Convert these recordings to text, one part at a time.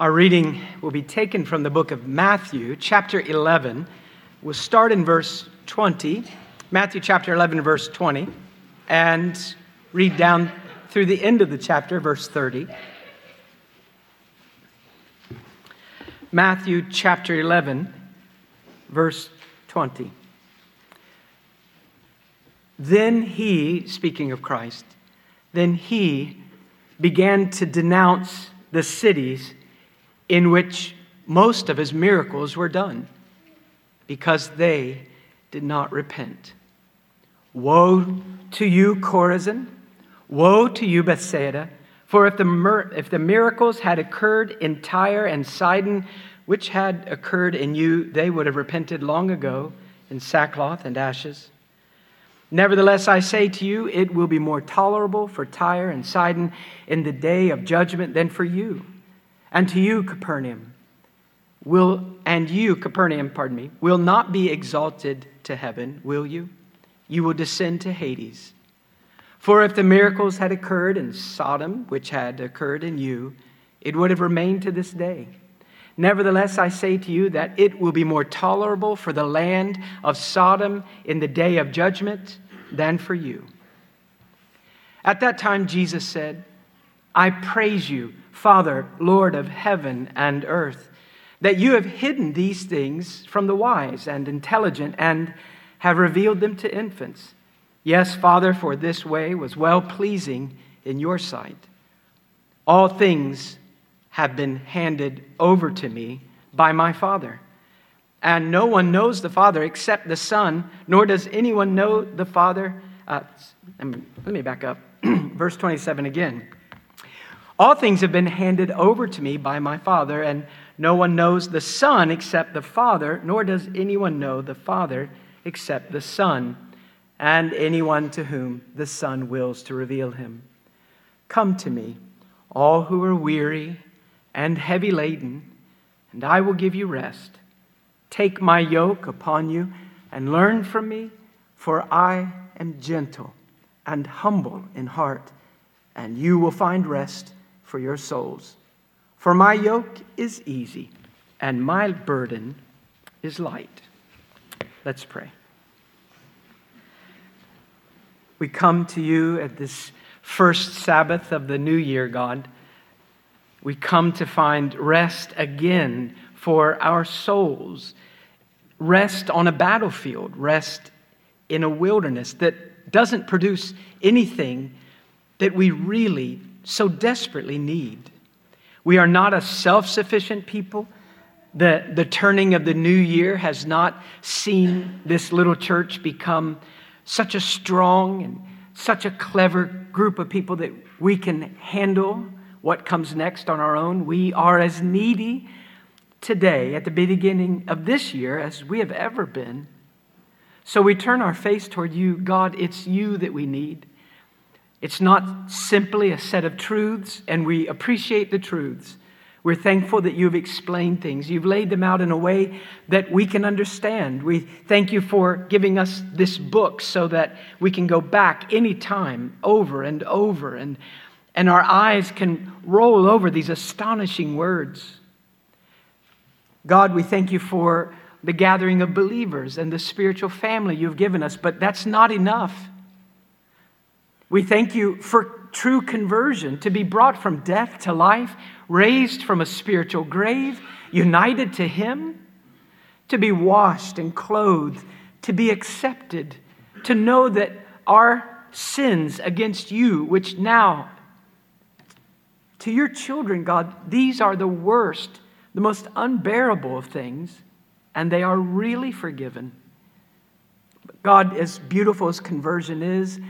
Our reading will be taken from the book of Matthew, chapter 11. We'll start in verse 20, Matthew chapter 11, verse 20, and read down through the end of the chapter, verse 30. Matthew chapter 11, verse 20. Then he, speaking of Christ, then he began to denounce the cities in which most of his miracles were done because they did not repent. Woe to you, Chorazin! Woe to you, Bethsaida! For if the, if the miracles had occurred in Tyre and Sidon, which had occurred in you, they would have repented long ago in sackcloth and ashes. Nevertheless, I say to you, it will be more tolerable for Tyre and Sidon in the day of judgment than for you. And to you, Capernaum, will, and you, Capernaum, pardon me, will not be exalted to heaven, will you? You will descend to Hades. For if the miracles had occurred in Sodom, which had occurred in you, it would have remained to this day. Nevertheless, I say to you that it will be more tolerable for the land of Sodom in the day of judgment than for you. At that time, Jesus said, I praise you Father, Lord of heaven and earth, that you have hidden these things from the wise and intelligent and have revealed them to infants. Yes, Father, for this way was well pleasing in your sight. All things have been handed over to me by my Father. And no one knows the Father except the Son, nor does anyone know the Father. Uh, let me back up. Verse 27 again. All things have been handed over to me by my Father, and no one knows the Son except the Father, nor does anyone know the Father except the Son, and anyone to whom the Son wills to reveal him. Come to me, all who are weary and heavy laden, and I will give you rest. Take my yoke upon you and learn from me, for I am gentle and humble in heart, and you will find rest for your souls. For my yoke is easy and my burden is light. Let's pray. We come to you at this first Sabbath of the new year, God. We come to find rest again for our souls, rest on a battlefield, rest in a wilderness that doesn't produce anything that we really so desperately need. We are not a self sufficient people. The, the turning of the new year has not seen this little church become such a strong and such a clever group of people that we can handle what comes next on our own. We are as needy today at the beginning of this year as we have ever been. So we turn our face toward you. God, it's you that we need. It's not simply a set of truths, and we appreciate the truths. We're thankful that you've explained things. You've laid them out in a way that we can understand. We thank you for giving us this book so that we can go back anytime over and over, and, and our eyes can roll over these astonishing words. God, we thank you for the gathering of believers and the spiritual family you've given us, but that's not enough. We thank you for true conversion, to be brought from death to life, raised from a spiritual grave, united to Him, to be washed and clothed, to be accepted, to know that our sins against you, which now, to your children, God, these are the worst, the most unbearable of things, and they are really forgiven. God, as beautiful as conversion is,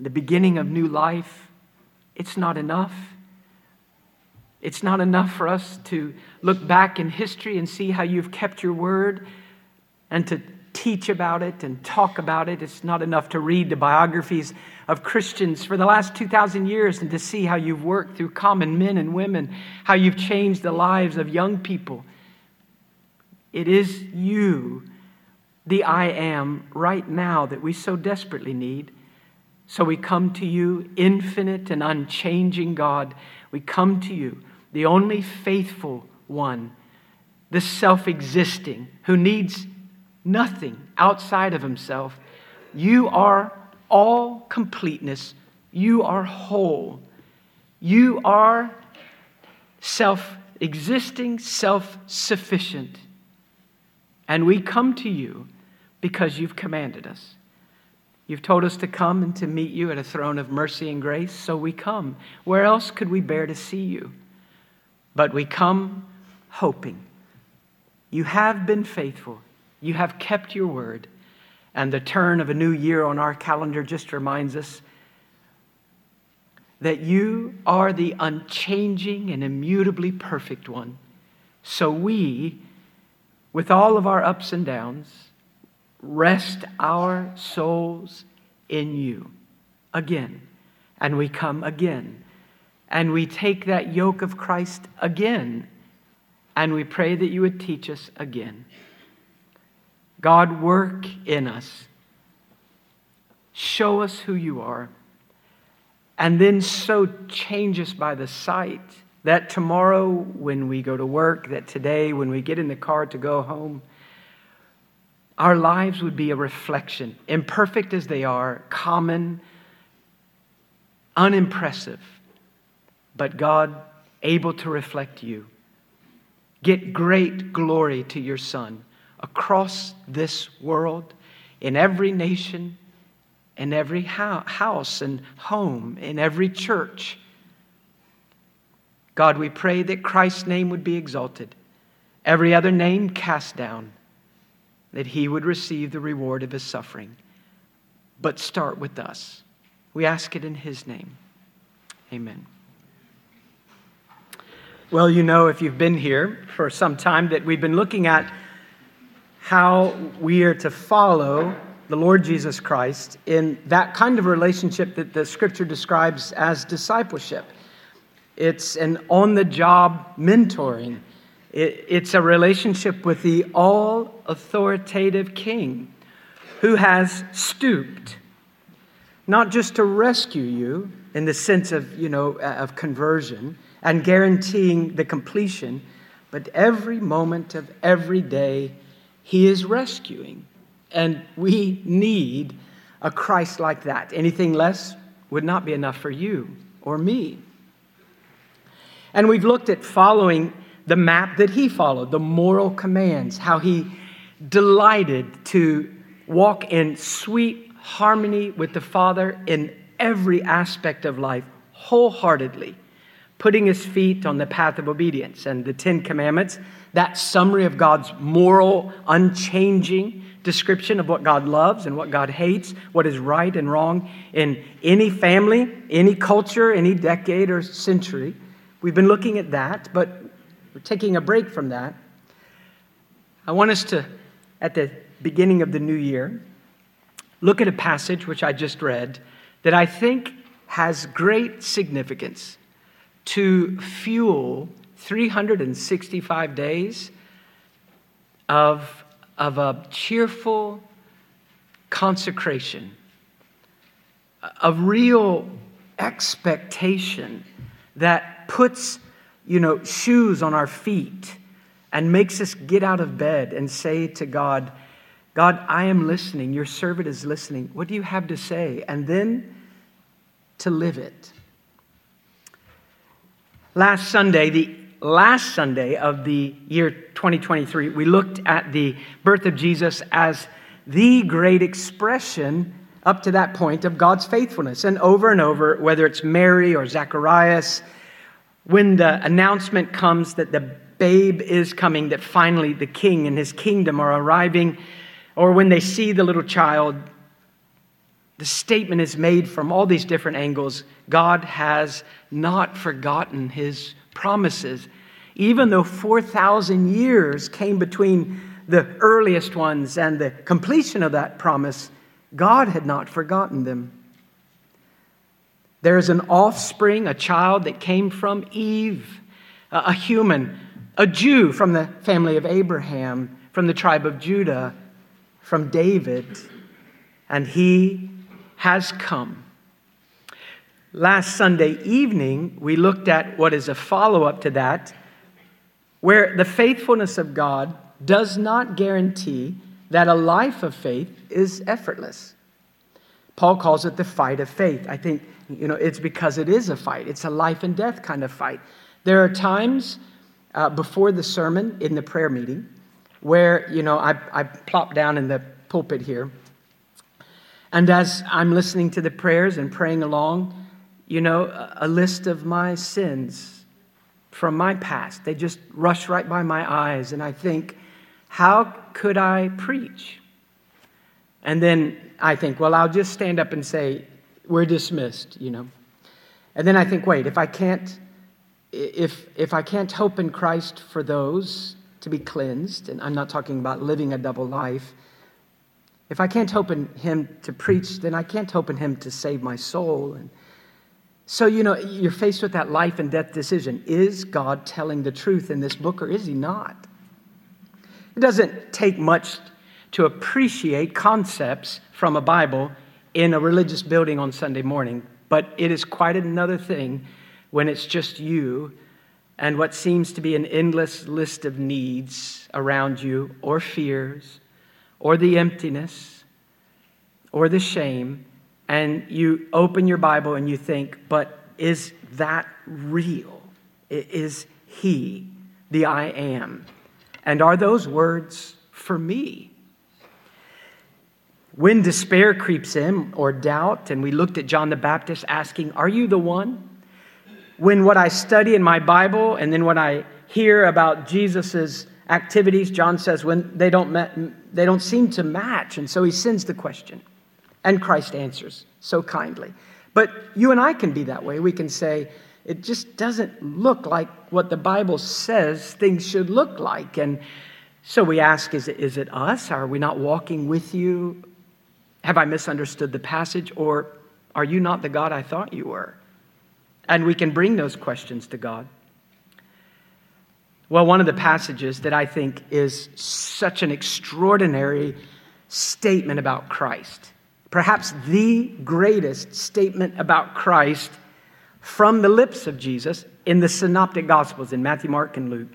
the beginning of new life, it's not enough. It's not enough for us to look back in history and see how you've kept your word and to teach about it and talk about it. It's not enough to read the biographies of Christians for the last 2,000 years and to see how you've worked through common men and women, how you've changed the lives of young people. It is you, the I am, right now that we so desperately need. So we come to you, infinite and unchanging God. We come to you, the only faithful one, the self existing, who needs nothing outside of himself. You are all completeness. You are whole. You are self existing, self sufficient. And we come to you because you've commanded us. You've told us to come and to meet you at a throne of mercy and grace, so we come. Where else could we bear to see you? But we come hoping. You have been faithful. You have kept your word. And the turn of a new year on our calendar just reminds us that you are the unchanging and immutably perfect one. So we, with all of our ups and downs, rest our souls in you again. And we come again. And we take that yoke of Christ again. And we pray that you would teach us again. God, work in us. Show us who you are. And then so change us by the sight that tomorrow when we go to work, that today when we get in the car to go home, our lives would be a reflection, imperfect as they are, common, unimpressive, but God able to reflect you. Get great glory to your Son across this world, in every nation, in every house and home, in every church. God, we pray that Christ's name would be exalted, every other name cast down that he would receive the reward of his suffering. But start with us. We ask it in his name. Amen. Well, you know, if you've been here for some time, that we've been looking at how we are to follow the Lord Jesus Christ in that kind of relationship that the scripture describes as discipleship. It's an on the job mentoring it's a relationship with the all authoritative king who has stooped, not just to rescue you in the sense of, you know, uh, of conversion and guaranteeing the completion, but every moment of every day, he is rescuing. And we need a Christ like that. Anything less would not be enough for you or me. And we've looked at following the map that he followed, the moral commands, how he delighted to walk in sweet harmony with the Father in every aspect of life, wholeheartedly, putting his feet on the path of obedience. And the Ten Commandments, that summary of God's moral, unchanging description of what God loves and what God hates, what is right and wrong in any family, any culture, any decade or century. We've been looking at that, but we're taking a break from that. I want us to, at the beginning of the new year, look at a passage which I just read that I think has great significance to fuel 365 days of, of a cheerful consecration, of real expectation that puts you know, shoes on our feet and makes us get out of bed and say to God, God, I am listening. Your servant is listening. What do you have to say? And then to live it. Last Sunday, the last Sunday of the year 2023, we looked at the birth of Jesus as the great expression up to that point of God's faithfulness. And over and over, whether it's Mary or Zacharias, when the announcement comes that the babe is coming, that finally the king and his kingdom are arriving, or when they see the little child, the statement is made from all these different angles God has not forgotten his promises. Even though 4,000 years came between the earliest ones and the completion of that promise, God had not forgotten them. There's an offspring, a child that came from Eve, a human, a Jew from the family of Abraham, from the tribe of Judah, from David, and he has come. Last Sunday evening, we looked at what is a follow up to that, where the faithfulness of God does not guarantee that a life of faith is effortless. Paul calls it the fight of faith. I think, you know, it's because it is a fight. It's a life and death kind of fight. There are times uh, before the sermon in the prayer meeting where, you know, I, I plop down in the pulpit here. And as I'm listening to the prayers and praying along, you know, a list of my sins from my past. They just rush right by my eyes, and I think, how could I preach? And then I think, well, I'll just stand up and say, we're dismissed, you know. And then I think, wait, if I can't, if, if I can't hope in Christ for those to be cleansed, and I'm not talking about living a double life, if I can't hope in Him to preach, then I can't hope in Him to save my soul. And so, you know, you're faced with that life and death decision. Is God telling the truth in this book or is He not? It doesn't take much to appreciate concepts from a Bible in a religious building on Sunday morning, but it is quite another thing when it's just you and what seems to be an endless list of needs around you, or fears, or the emptiness, or the shame and you open your Bible and you think, but is that real? Is He the I am? And are those words for me? When despair creeps in or doubt, and we looked at John the Baptist asking, Are you the one? When what I study in my Bible and then when I hear about Jesus' activities, John says, when they don't, they don't seem to match. And so he sends the question. And Christ answers so kindly. But you and I can be that way. We can say, it just doesn't look like what the Bible says things should look like. And so we ask, is it, is it us? Are we not walking with you? Have I misunderstood the passage? Or are you not the God I thought you were? And we can bring those questions to God. Well, one of the passages that I think is such an extraordinary statement about Christ perhaps the greatest statement about Christ from the lips of Jesus in the synoptic gospels in Matthew, Mark, and Luke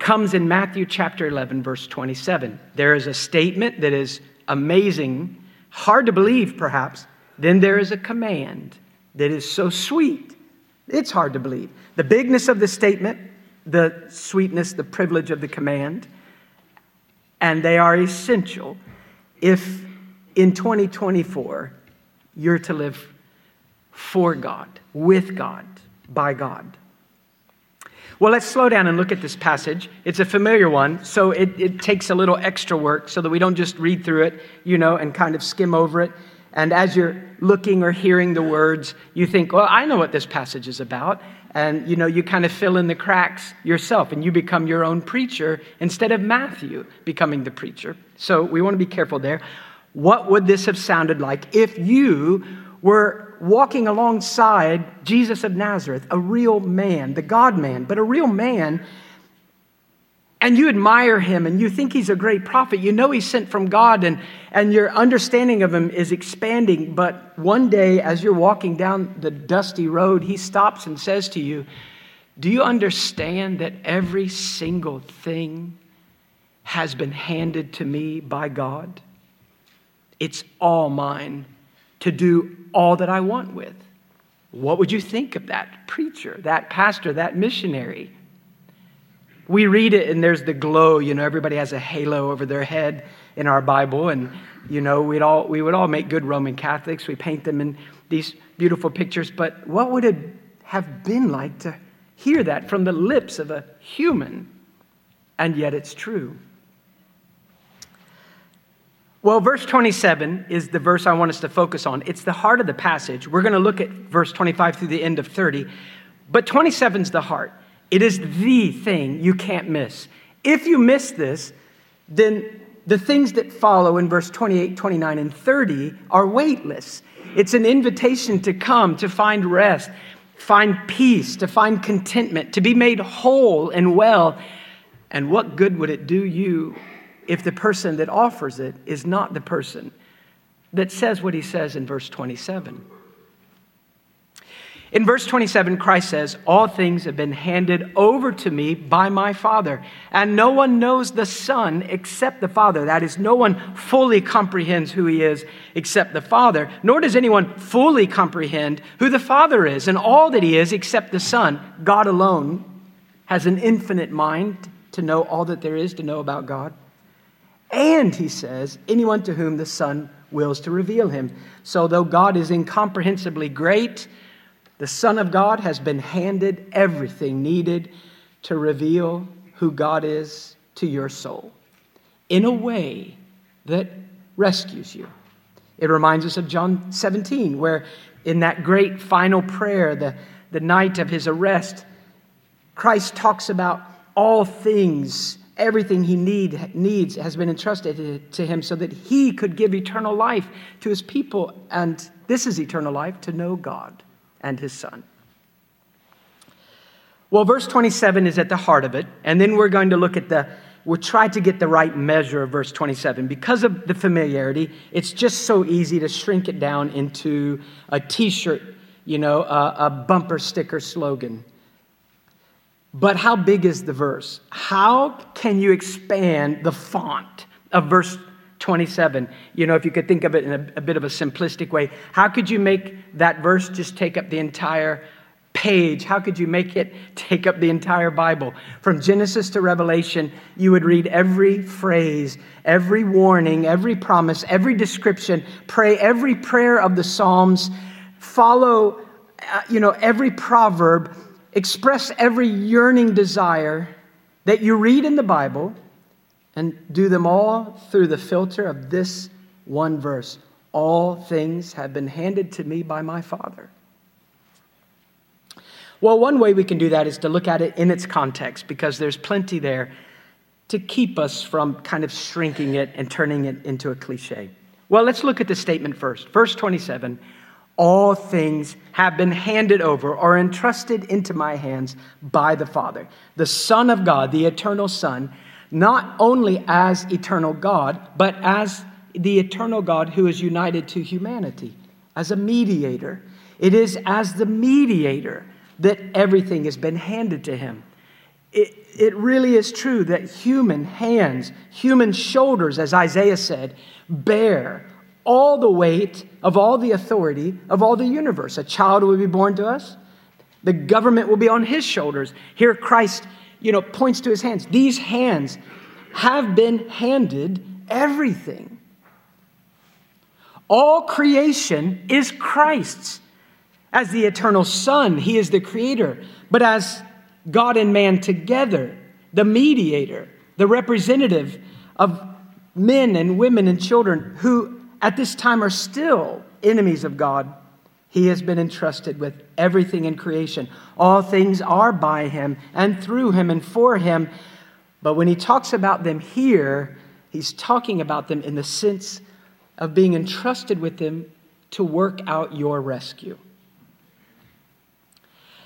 comes in Matthew chapter 11, verse 27. There is a statement that is amazing, hard to believe perhaps. Then there is a command that is so sweet, it's hard to believe. The bigness of the statement, the sweetness, the privilege of the command, and they are essential if in 2024, you're to live for God, with God, by God. Well, let's slow down and look at this passage. It's a familiar one, so it, it takes a little extra work so that we don't just read through it, you know, and kind of skim over it. And as you're looking or hearing the words, you think, well, I know what this passage is about. And, you know, you kind of fill in the cracks yourself and you become your own preacher instead of Matthew becoming the preacher. So we want to be careful there. What would this have sounded like if you were walking alongside Jesus of Nazareth, a real man, the God man, but a real man, and you admire him and you think he's a great prophet? You know he's sent from God and, and your understanding of him is expanding. But one day, as you're walking down the dusty road, he stops and says to you, Do you understand that every single thing has been handed to me by God? It's all mine to do all that I want with. What would you think of that preacher, that pastor, that missionary? We read it and there's the glow, you know, everybody has a halo over their head in our Bible and you know, we'd all we would all make good Roman Catholics. We paint them in these beautiful pictures, but what would it have been like to hear that from the lips of a human? And yet it's true. Well, verse 27 is the verse I want us to focus on. It's the heart of the passage. We're going to look at verse 25 through the end of 30, but 27 is the heart. It is the thing you can't miss. If you miss this, then the things that follow in verse 28, 29, and 30 are weightless. It's an invitation to come, to find rest, find peace, to find contentment, to be made whole and well. And what good would it do you if the person that offers it is not the person that says what he says in verse 27. In verse 27, Christ says, All things have been handed over to me by my Father, and no one knows the Son except the Father. That is, no one fully comprehends who he is except the Father, nor does anyone fully comprehend who the Father is and all that he is except the Son. God alone has an infinite mind to know all that there is to know about God. And he says, anyone to whom the Son wills to reveal him. So, though God is incomprehensibly great, the Son of God has been handed everything needed to reveal who God is to your soul in a way that rescues you. It reminds us of John 17, where in that great final prayer, the, the night of his arrest, Christ talks about all things, everything he need, needs has been entrusted to him so that he could give eternal life to his people. And this is eternal life to know God and his son. Well, verse 27 is at the heart of it, and then we're going to look at the, we'll try to get the right measure of verse 27. Because of the familiarity, it's just so easy to shrink it down into a t shirt, you know, a, a bumper sticker slogan. But how big is the verse? How can you expand the font of verse 27. You know, if you could think of it in a, a, bit of a simplistic way, how could you make that verse just take up the entire page? How could you make it take up the entire Bible? From Genesis to Revelation, you would read every phrase, every warning, every promise, every description, pray every prayer of the Psalms, follow, uh, you know, every proverb, express every yearning desire that you read in the Bible and do them all through the filter of this one verse All things have been handed to me by my Father. Well, one way we can do that is to look at it in its context because there's plenty there to keep us from kind of shrinking it and turning it into a cliche. Well, let's look at the statement first. Verse 27 All things have been handed over or entrusted into my hands by the Father. The Son of God, the eternal Son, not only as eternal God, but as the eternal God who is united to humanity, as a mediator. It is as the mediator that everything has been handed to him. It, it really is true that human hands, human shoulders, as Isaiah said, bear all the weight of all the authority of all the universe. A child will be born to us, the government will be on his shoulders. Here, Christ you know, points to his hands. These hands have been handed everything. All creation is Christ's. As the eternal Son, he is the creator, but as God and man together, the mediator, the representative of men and women and children who at this time are still enemies of God he has been entrusted with everything in creation. All things are by him and through him and for him. But when he talks about them here, he's talking about them in the sense of being entrusted with them to work out your rescue.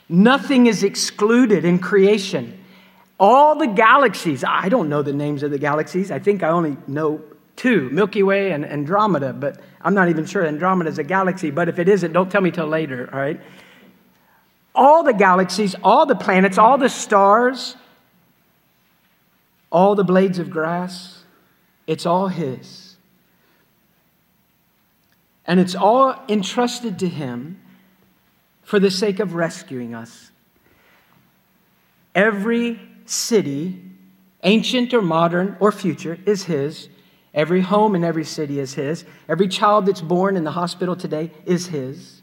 Nothing is excluded in creation. All the galaxies, I don't know the names of the galaxies. I think I only know two Milky Way and Andromeda, but I'm not even sure Andromeda is a galaxy, but if it isn't, don't tell me till later, all right? All the galaxies, all the planets, all the stars, all the blades of grass, it's all His. And it's all entrusted to Him for the sake of rescuing us. Every city, ancient or modern or future, is His. Every home in every city is His. Every child that's born in the hospital today is His.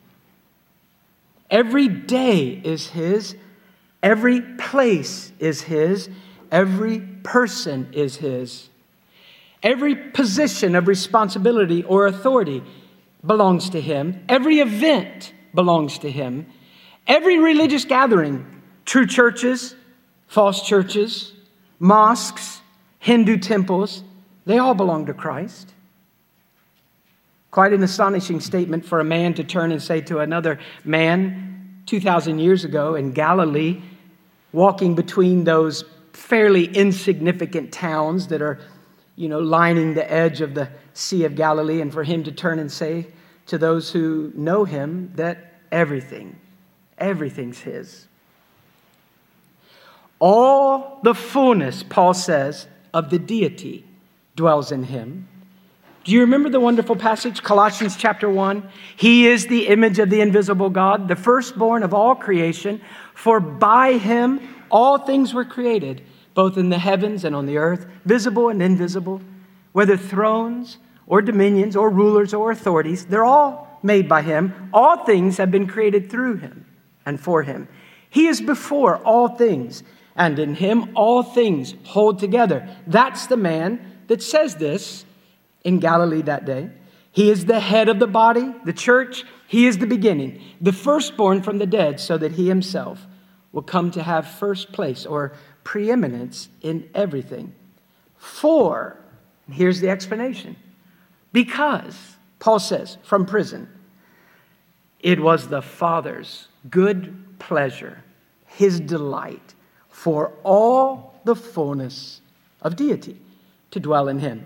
Every day is His. Every place is His. Every person is His. Every position of responsibility or authority belongs to Him. Every event belongs to Him. Every religious gathering, true churches, false churches, mosques, Hindu temples, they all belong to Christ. Quite an astonishing statement for a man to turn and say to another man 2,000 years ago in Galilee, walking between those fairly insignificant towns that are, you know, lining the edge of the Sea of Galilee, and for him to turn and say to those who know him that everything, Everything's His. All the fullness, Paul says, of the deity dwells in Him. Do you remember the wonderful passage, Colossians chapter 1? He is the image of the invisible God, the firstborn of all creation, for by Him all things were created, both in the heavens and on the earth, visible and invisible, whether thrones or dominions or rulers or authorities, they're all made by Him. All things have been created through Him and for Him. He is before all things, and in Him all things hold together. That's the man that says this in Galilee that day. He is the head of the body, the church. He is the beginning, the firstborn from the dead, so that He Himself will come to have first place or preeminence in everything. For, here's the explanation because, Paul says, from prison, it was the Father's good pleasure, his delight, for all the fullness of deity to dwell in him.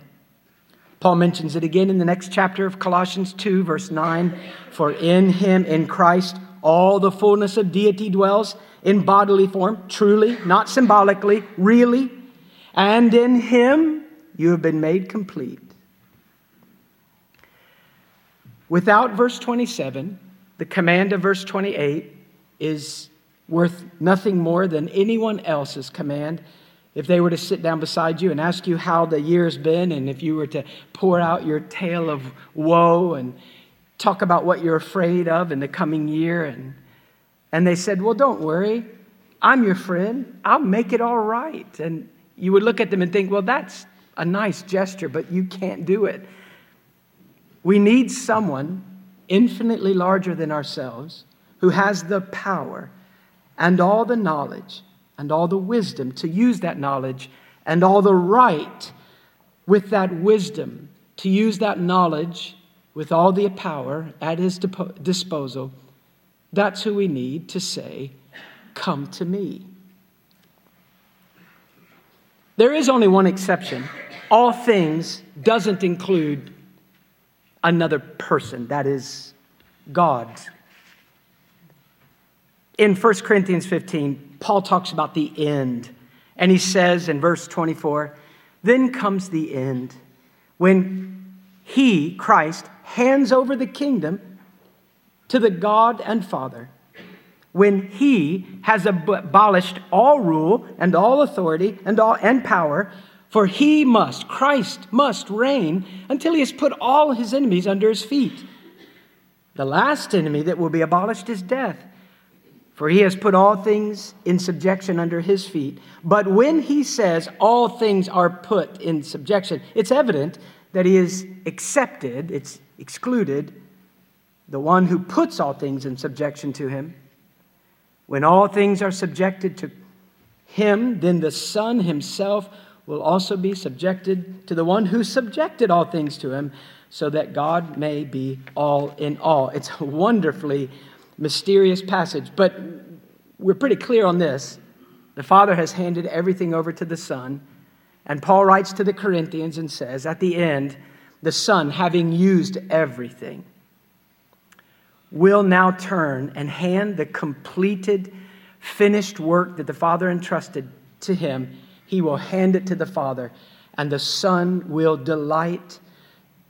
Paul mentions it again in the next chapter of Colossians 2, verse 9. For in him, in Christ, all the fullness of deity dwells in bodily form, truly, not symbolically, really. And in him you have been made complete. Without verse 27, the command of verse 28 is worth nothing more than anyone else's command. If they were to sit down beside you and ask you how the year's been, and if you were to pour out your tale of woe and talk about what you're afraid of in the coming year, and, and they said, Well, don't worry, I'm your friend, I'll make it all right. And you would look at them and think, Well, that's a nice gesture, but you can't do it. We need someone infinitely larger than ourselves who has the power and all the knowledge and all the wisdom to use that knowledge and all the right with that wisdom to use that knowledge with all the power at his disposal. That's who we need to say, Come to me. There is only one exception. All things doesn't include another person, that is God. In 1 Corinthians 15, Paul talks about the end, and he says in verse 24, Then comes the end when he, Christ, hands over the kingdom to the God and Father. When he has abolished all rule and all authority and, all, and power, for he must, Christ must reign until he has put all his enemies under his feet. The last enemy that will be abolished is death, for he has put all things in subjection under his feet. But when he says all things are put in subjection, it's evident that he is accepted, it's excluded, the one who puts all things in subjection to him. When all things are subjected to him, then the Son himself will also be subjected to the one who subjected all things to him, so that God may be all in all. It's wonderfully mysterious passage, but we're pretty clear on this. The Father has handed everything over to the Son, and Paul writes to the Corinthians and says, at the end, the Son, having used everything, will now turn and hand the completed, finished work that the Father entrusted to him he will hand it to the Father, and the Son will delight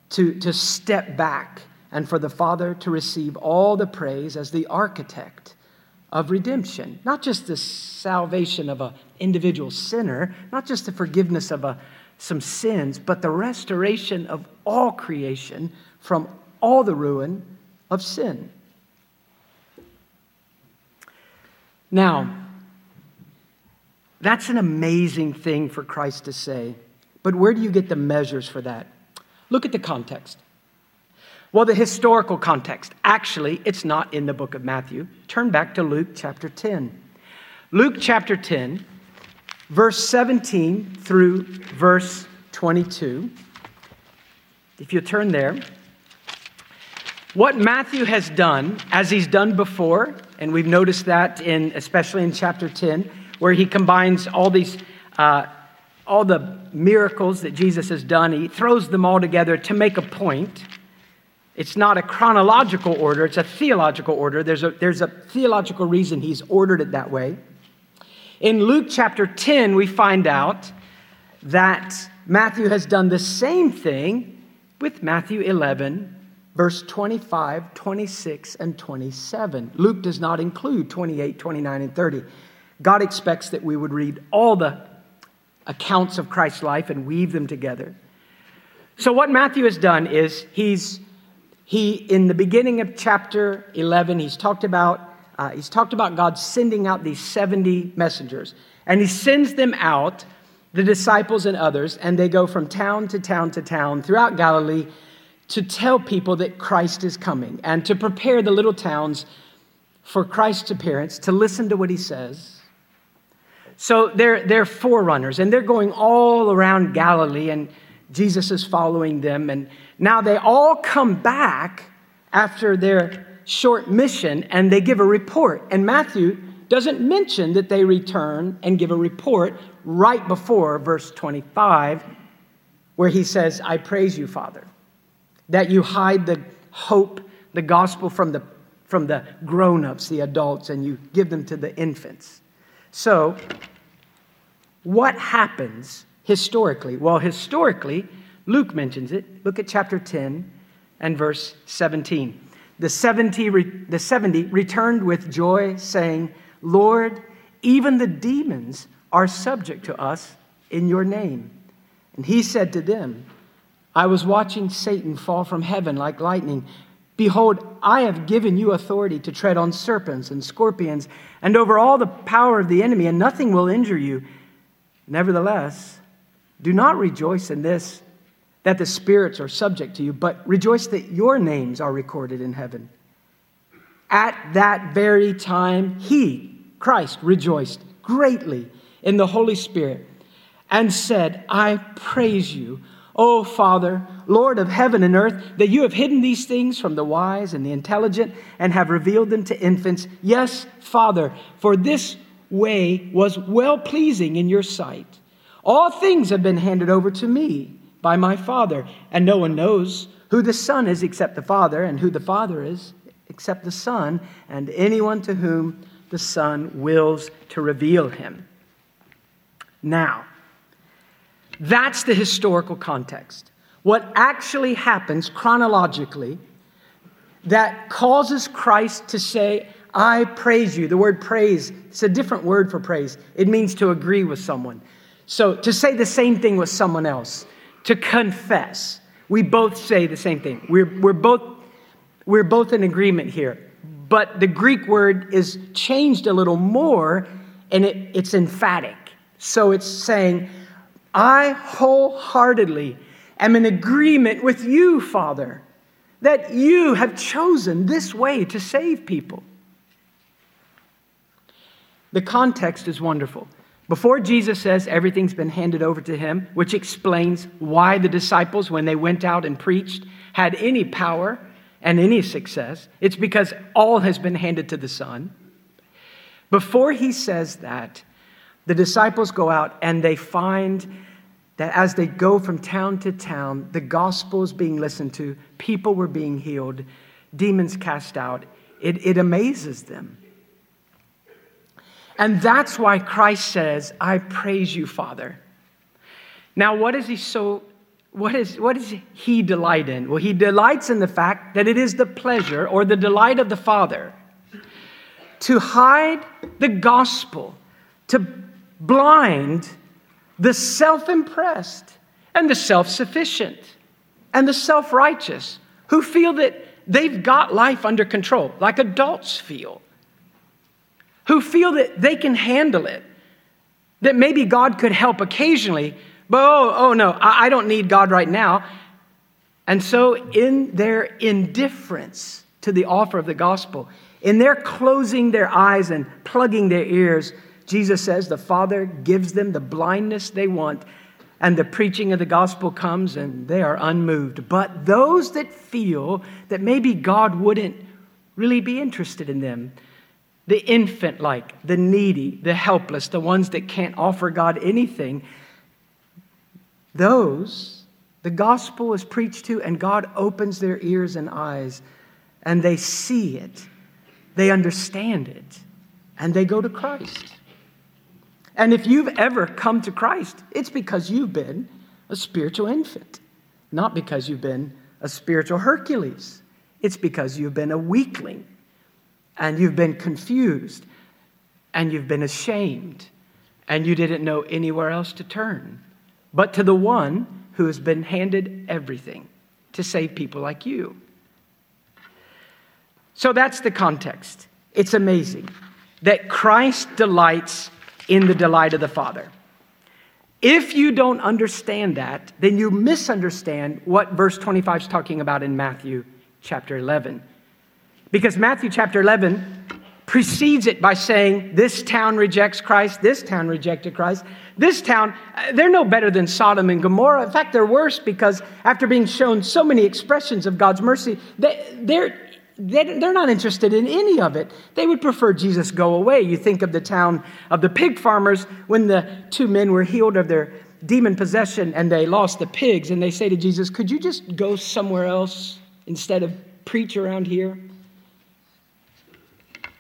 to, to step back and for the Father to receive all the praise as the architect of redemption. Not just the salvation of an individual sinner, not just the forgiveness of a, some sins, but the restoration of all creation from all the ruin of sin. Now, that's an amazing thing for Christ to say. But where do you get the measures for that? Look at the context. Well, the historical context. Actually, it's not in the book of Matthew. Turn back to Luke chapter 10. Luke chapter 10, verse 17 through verse 22. If you turn there, what Matthew has done, as he's done before, and we've noticed that in especially in chapter 10, where he combines all these, uh, all the miracles that Jesus has done. He throws them all together to make a point. It's not a chronological order, it's a theological order. There's a, there's a theological reason he's ordered it that way. In Luke chapter 10, we find out that Matthew has done the same thing with Matthew 11, verse 25, 26, and 27. Luke does not include 28, 29, and 30. God expects that we would read all the accounts of Christ's life and weave them together. So, what Matthew has done is he's he, in the beginning of chapter 11, he's talked about, uh, he's talked about God sending out these 70 messengers. And he sends them out, the disciples and others, and they go from town to town to town throughout Galilee to tell people that Christ is coming and to prepare the little towns for Christ's appearance, to listen to what he says. So they're, they're forerunners, and they're going all around Galilee, and Jesus is following them. And now they all come back after their short mission and they give a report. And Matthew doesn't mention that they return and give a report right before verse 25, where he says, I praise you, Father, that you hide the hope, the gospel from the, from the grown ups, the adults, and you give them to the infants. So, what happens historically? Well, historically, Luke mentions it. Look at chapter 10 and verse 17. The 70, the 70 returned with joy, saying, Lord, even the demons are subject to us in your name. And he said to them, I was watching Satan fall from heaven like lightning. Behold, I have given you authority to tread on serpents and scorpions and over all the power of the enemy, and nothing will injure you. Nevertheless, do not rejoice in this that the spirits are subject to you, but rejoice that your names are recorded in heaven. At that very time, he, Christ, rejoiced greatly in the Holy Spirit and said, I praise you, O Father, Lord of heaven and earth, that you have hidden these things from the wise and the intelligent and have revealed them to infants. Yes, Father, for this way was well pleasing in your sight. All things have been handed over to me by my Father. And no one knows who the Son is except the Father, and who the Father is except the Son, and anyone to whom the Son wills to reveal him. Now, that's the historical context. What actually happens chronologically that causes Christ to say, I praise you. The word praise, it's a different word for praise. It means to agree with someone. So to say the same thing with someone else to confess. We both say the same thing. We're, we're, both, we're both in agreement here. But the Greek word is changed a little more and it, it's emphatic. So it's saying, I wholeheartedly am in agreement with you, Father, that you have chosen this way to save people. The context is wonderful. Before Jesus says everything's been handed over to him, which explains why the disciples, when they went out and preached, had any power and any success, it's because all has been handed to the Son. Before he says that, the disciples go out and they find that as they go from town to town, the gospel is being listened to, people were being healed, demons cast out. It, it amazes them. And that's why Christ says, I praise you, Father. Now, what is he so what is what does he delight in? Well, he delights in the fact that it is the pleasure or the delight of the Father to hide the gospel, to blind the self-impressed and the self-sufficient and the self-righteous who feel that they've got life under control, like adults feel who feel that they can handle it, that maybe God could help occasionally, but oh, oh no, I, I don't need God right now. And so, in their indifference to the offer of the gospel, in their closing their eyes and plugging their ears, Jesus says the Father gives them the blindness they want, and the preaching of the gospel comes and they are unmoved. But those that feel that maybe God wouldn't really be interested in them, the infant like, the needy, the helpless, the ones that can't offer God anything, those The gospel is preached to, and God opens their ears and eyes, and they see it, they understand it, and they go to Christ. And if you've ever come to Christ, it's because you've been a spiritual infant, not because you've been a spiritual Hercules. It's because you've been a weakling and you've been confused and you've been ashamed and you didn't know anywhere else to turn but to the one who has been handed everything to save people like you. So that's the context. It's amazing that Christ delights in the delight of the Father. If you don't understand that, then you misunderstand what verse 25 is talking about in Matthew chapter 11. Because Matthew chapter 11 precedes it by saying, This town rejects Christ, this town rejected Christ. This town, uh, they're no better than Sodom and Gomorrah. In fact, they're worse because after being shown so many expressions of God's mercy, they, they're they're not interested in any of it. They would prefer Jesus go away. You think of the town of the pig farmers when the two men were healed of their demon possession and they lost the pigs, and they say to Jesus, Could you just go somewhere else instead of preach around here?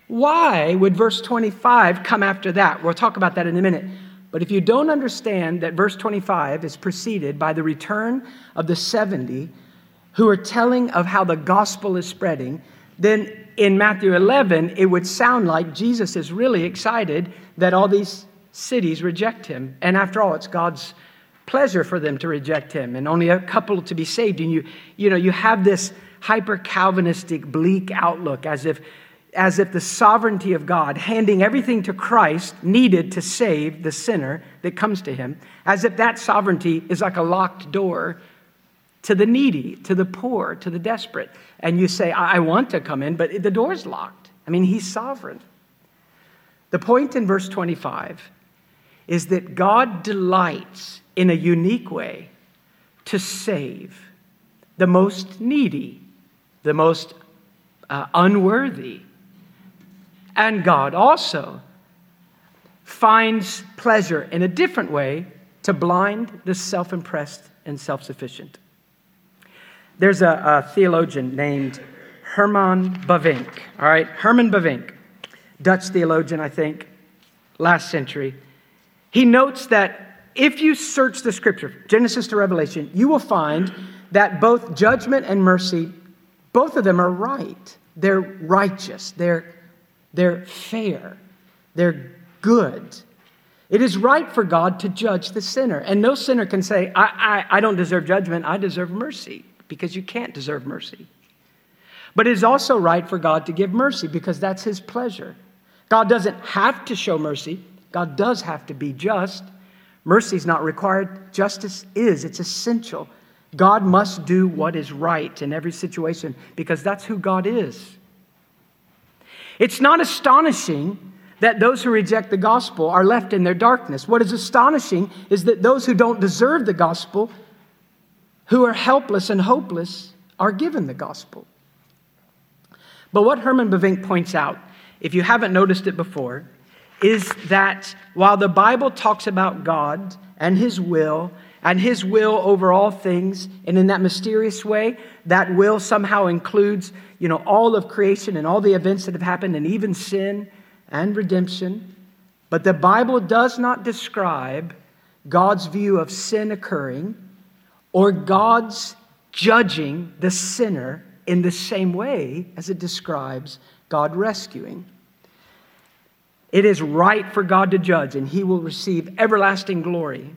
Why would verse 25 come after that? We'll talk about that in a minute. But if you don't understand that verse 25 is preceded by the return of the 70 who are telling of how the gospel is spreading, then in Matthew 11, it would sound like Jesus is really excited that all these cities reject him. And after all, it's God's pleasure for them to reject him and only a couple to be saved. And you, you know, you have this hyper Calvinistic, bleak outlook as if, as if the sovereignty of God, handing everything to Christ, needed to save the sinner that comes to him, as if that sovereignty is like a locked door to the needy, to the poor, to the desperate. And you say, I, want to come in, but the door's locked. I mean, he's sovereign. The point in verse 25 is that God delights in a unique way to save the most needy, the most uh, unworthy. And God also finds pleasure in a different way to blind the self impressed and self sufficient. There's a, a theologian named Herman Bavinck, all right? Herman Bavinck, Dutch theologian, I think, last century. He notes that if you search the scripture, Genesis to Revelation, you will find that both judgment and mercy, both of them are right. They're righteous, they're, they're fair, they're good. It is right for God to judge the sinner. And no sinner can say, I, I, I don't deserve judgment, I deserve mercy because you can't deserve mercy. But it is also right for God to give mercy because that's His pleasure. God doesn't have to show mercy, God does have to be just. Mercy is not required, justice is. It's essential. God must do what is right in every situation because that's who God is. It's not astonishing that those who reject the gospel are left in their darkness. What is astonishing is that those who don't deserve the gospel who are helpless and hopeless are given the gospel. But what Herman Bavinck points out, if you haven't noticed it before, is that while the Bible talks about God and His will, and His will over all things, and in that mysterious way, that will somehow includes, you know, all of creation and all the events that have happened, and even sin and redemption. But the Bible does not describe God's view of sin occurring or God's judging the sinner in the same way as it describes God rescuing. It is right for God to judge, and he will receive everlasting glory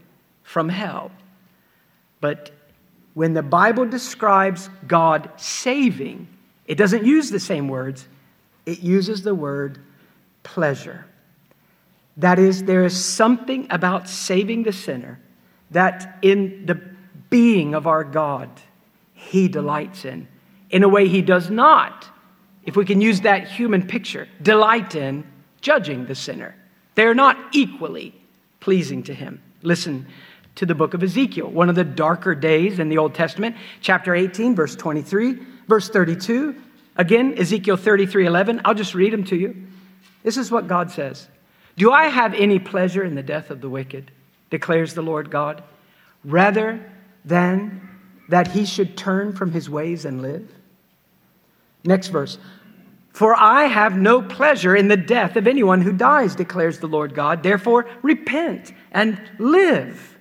from hell. But when the Bible describes God saving, it doesn't use the same words, it uses the word pleasure. That is, there is something about saving the sinner that in the being of our God he delights in, in a way he does not, if we can use that human picture, delight in judging the sinner. They are not equally pleasing to him. Listen to the book of Ezekiel, one of the darker days in the Old Testament, chapter 18, verse 23, verse 32. Again, Ezekiel 33 11. I'll just read them to you. This is what God says Do I have any pleasure in the death of the wicked? declares the Lord God. Rather than that he should turn from his ways and live? Next verse. For I have no pleasure in the death of anyone who dies, declares the Lord God. Therefore, repent and live.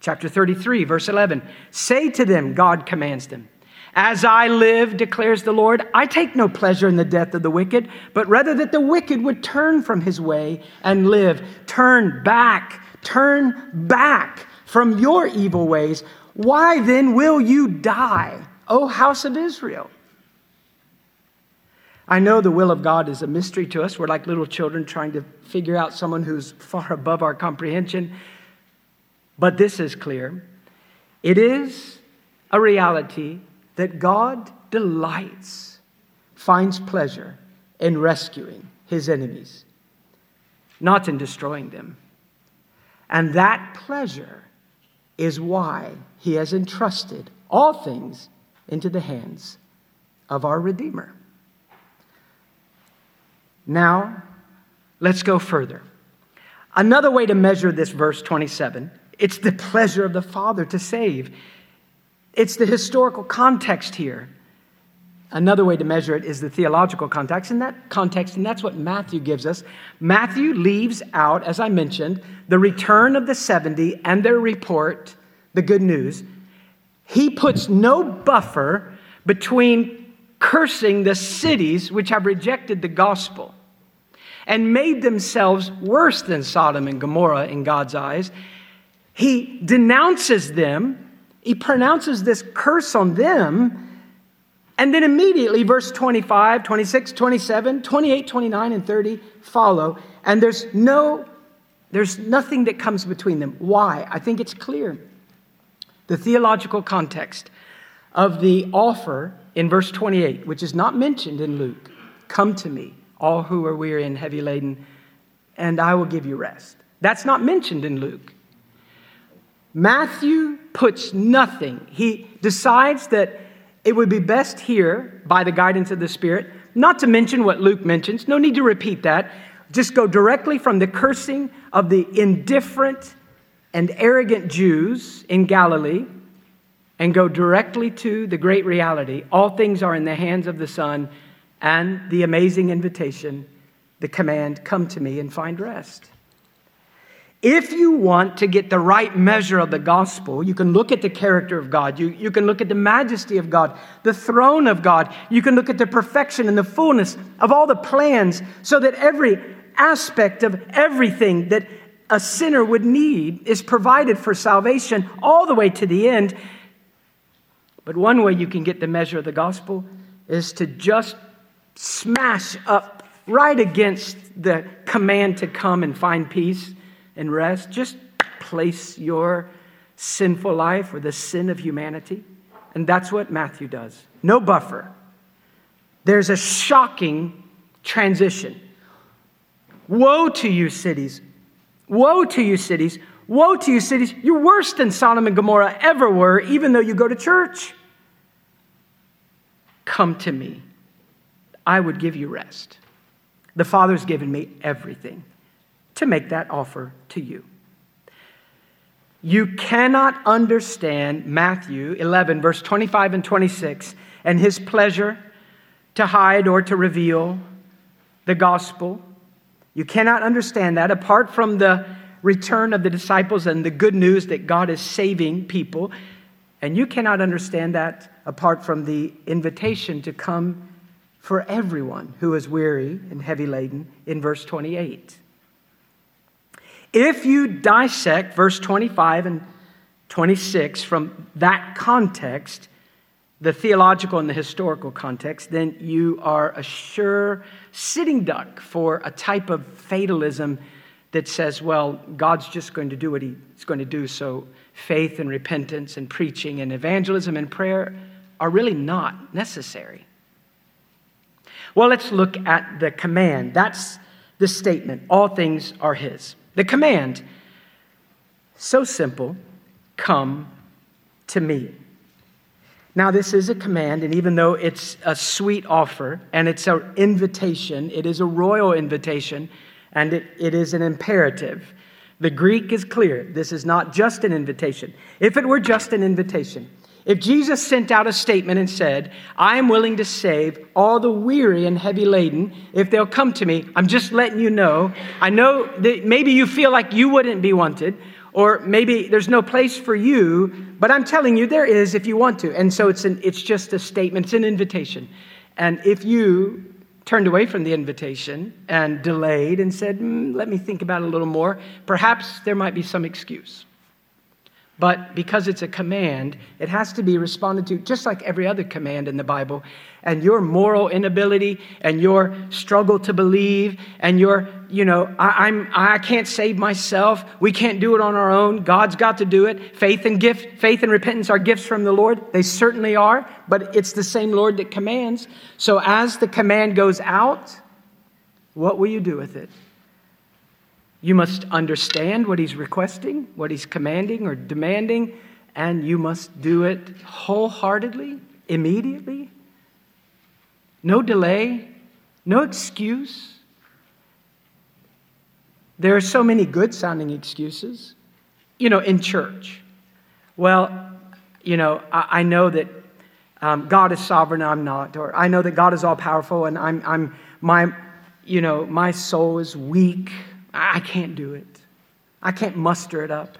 Chapter 33, verse 11. Say to them, God commands them, As I live, declares the Lord, I take no pleasure in the death of the wicked, but rather that the wicked would turn from his way and live. Turn back, turn back from your evil ways. Why then will you die, O house of Israel? I know the will of God is a mystery to us. We're like little children trying to figure out someone who's far above our comprehension. But this is clear it is a reality that God delights, finds pleasure in rescuing his enemies, not in destroying them. And that pleasure is why he has entrusted all things into the hands of our Redeemer. Now, let's go further. Another way to measure this verse 27, it's the pleasure of the Father to save. It's the historical context here. Another way to measure it is the theological context, and that context, and that's what Matthew gives us. Matthew leaves out, as I mentioned, the return of the 70 and their report, the good news. He puts no buffer between cursing the cities which have rejected the gospel and made themselves worse than Sodom and Gomorrah in God's eyes. He denounces them, he pronounces this curse on them. And then immediately, verse 25, 26, 27, 28, 29, and 30 follow. And there's no, there's nothing that comes between them. Why? I think it's clear. The theological context of the offer in verse 28, which is not mentioned in Luke come to me all who are weary and heavy laden, and I will give you rest. That's not mentioned in Luke. Matthew puts nothing. He decides that it would be best here, by the guidance of the Spirit, not to mention what Luke mentions. No need to repeat that. Just go directly from the cursing of the indifferent and arrogant Jews in Galilee and go directly to the great reality. All things are in the hands of the Son and the amazing invitation, the command, come to me and find rest. If you want to get the right measure of the gospel, you can look at the character of God. You, you can look at the majesty of God, the throne of God. You can look at the perfection and the fullness of all the plans so that every aspect of everything that a sinner would need is provided for salvation all the way to the end. But one way you can get the measure of the gospel is to just smash up right against the command to come and find peace and rest. Just place your sinful life or the sin of humanity. And that's what Matthew does. No buffer. There's a shocking transition. Woe to you, cities. Woe to you, cities. Woe to you, cities. You're worse than Sodom and Gomorrah ever were, even though you go to church. Come to me. I would give you rest. The Father's given me everything to make that offer to you. You cannot understand Matthew 11, verse 25 and 26, and his pleasure to hide or to reveal the gospel. You cannot understand that apart from the return of the disciples and the good news that God is saving people. And you cannot understand that apart from the invitation to come for everyone who is weary and heavy laden in verse 28. If you dissect verse 25 and 26 from that context, the theological and the historical context, then you are a sure sitting duck for a type of fatalism that says, well, God's just going to do what He's going to do. So faith and repentance and preaching and evangelism and prayer are really not necessary. Well, let's look at the command. That's the statement all things are His. The command, so simple come to me. Now, this is a command, and even though it's a sweet offer and it's an invitation, it is a royal invitation and it, it is an imperative. The Greek is clear. This is not just an invitation. If it were just an invitation, if Jesus sent out a statement and said, I am willing to save all the weary and heavy laden if they'll come to me, I'm just letting you know. I know that maybe you feel like you wouldn't be wanted, or maybe there's no place for you, but I'm telling you there is if you want to. And so it's, an, it's just a statement, it's an invitation. And if you turned away from the invitation and delayed and said, mm, let me think about it a little more, perhaps there might be some excuse. But because it's a command, it has to be responded to just like every other command in the Bible. And your moral inability and your struggle to believe and your, you know, I, I'm, I can't save myself. We can't do it on our own. God's got to do it. Faith and gift, faith and repentance are gifts from the Lord. They certainly are, but it's the same Lord that commands. So as the command goes out, what will you do with it? You must understand what he's requesting, what he's commanding or demanding, and you must do it wholeheartedly, immediately. No delay, no excuse. There are so many good sounding excuses, you know, in church. Well, you know, I, I know that um, God is sovereign, I'm not, or I know that God is all powerful, and I'm, I'm my, you know, my soul is weak I can't do it. I can't muster it up.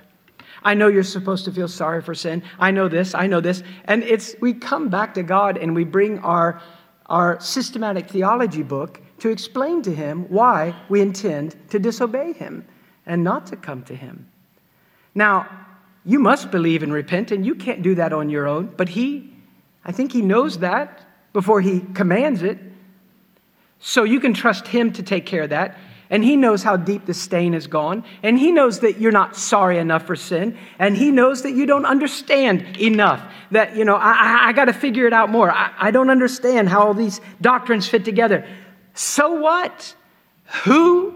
I know you're supposed to feel sorry for sin. I know this, I know this. And it's we come back to God and we bring our our systematic theology book to explain to him why we intend to disobey him and not to come to him. Now, you must believe and repent, and you can't do that on your own, but he, I think he knows that before he commands it. So you can trust him to take care of that and He knows how deep the stain has gone, and He knows that you're not sorry enough for sin, and He knows that you don't understand enough. That, you know, I, I, I got to figure it out more. I, I don't understand how all these doctrines fit together. So what? Who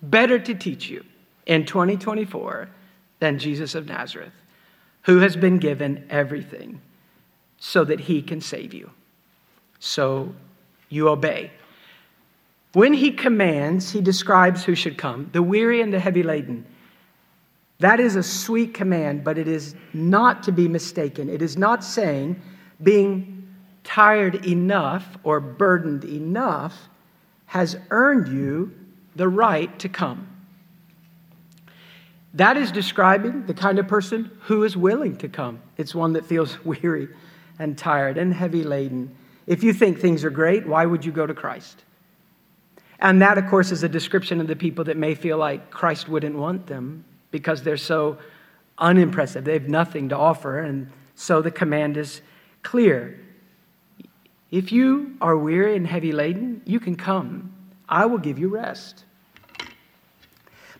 better to teach you in 2024 than Jesus of Nazareth, who has been given everything so that He can save you? So you obey. When he commands, he describes who should come the weary and the heavy laden. That is a sweet command, but it is not to be mistaken. It is not saying being tired enough or burdened enough has earned you the right to come. That is describing the kind of person who is willing to come. It's one that feels weary and tired and heavy laden. If you think things are great, why would you go to Christ? And that, of course, is a description of the people that may feel like Christ wouldn't want them because they're so unimpressive. They have nothing to offer. And so the command is clear. If you are weary and heavy laden, you can come. I will give you rest.